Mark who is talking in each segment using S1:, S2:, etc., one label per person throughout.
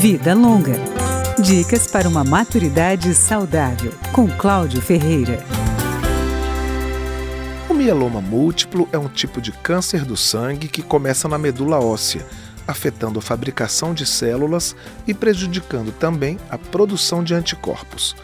S1: Vida Longa. Dicas para uma maturidade saudável, com Cláudio Ferreira.
S2: O mieloma múltiplo é um tipo de câncer do sangue que começa na medula óssea, afetando a fabricação de células e prejudicando também a produção de anticorpos.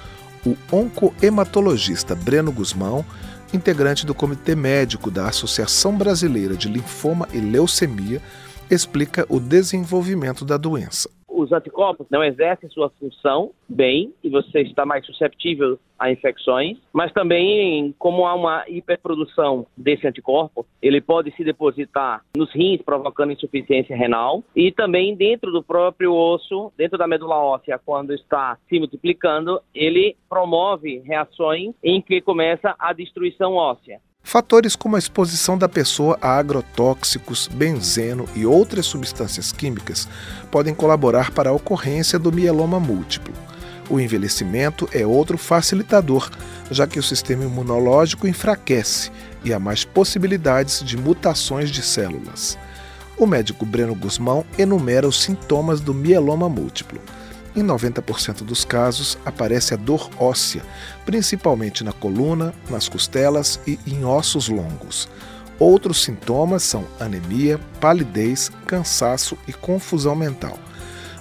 S2: O oncohematologista Breno Guzmão, integrante do Comitê Médico da Associação Brasileira de Linfoma e Leucemia, explica o desenvolvimento da doença
S3: os anticorpos não exercem sua função bem e você está mais susceptível a infecções, mas também como há uma hiperprodução desse anticorpo, ele pode se depositar nos rins provocando insuficiência renal e também dentro do próprio osso, dentro da medula óssea, quando está se multiplicando, ele promove reações em que começa a destruição óssea.
S2: Fatores como a exposição da pessoa a agrotóxicos, benzeno e outras substâncias químicas podem colaborar para a ocorrência do mieloma múltiplo. O envelhecimento é outro facilitador, já que o sistema imunológico enfraquece e há mais possibilidades de mutações de células. O médico Breno Guzmão enumera os sintomas do mieloma múltiplo. Em 90% dos casos, aparece a dor óssea, principalmente na coluna, nas costelas e em ossos longos. Outros sintomas são anemia, palidez, cansaço e confusão mental.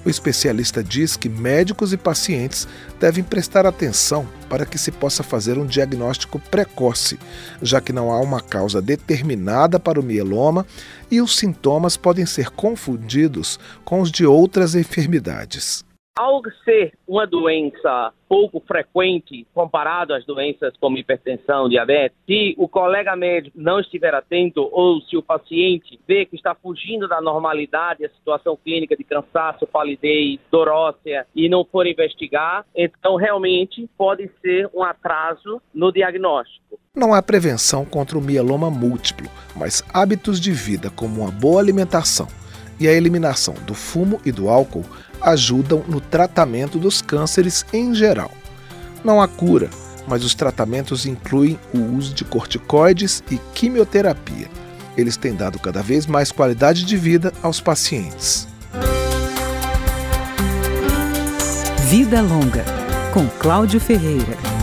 S2: O especialista diz que médicos e pacientes devem prestar atenção para que se possa fazer um diagnóstico precoce, já que não há uma causa determinada para o mieloma e os sintomas podem ser confundidos com os de outras enfermidades.
S3: Ao ser uma doença pouco frequente comparado às doenças como hipertensão, diabetes, se o colega médico não estiver atento ou se o paciente vê que está fugindo da normalidade, a situação clínica de cansaço, palidez, dor óssea e não for investigar, então realmente pode ser um atraso no diagnóstico.
S2: Não há prevenção contra o mieloma múltiplo, mas hábitos de vida como uma boa alimentação e a eliminação do fumo e do álcool ajudam no tratamento dos cânceres em geral. Não há cura, mas os tratamentos incluem o uso de corticoides e quimioterapia. Eles têm dado cada vez mais qualidade de vida aos pacientes.
S1: Vida Longa, com Cláudio Ferreira.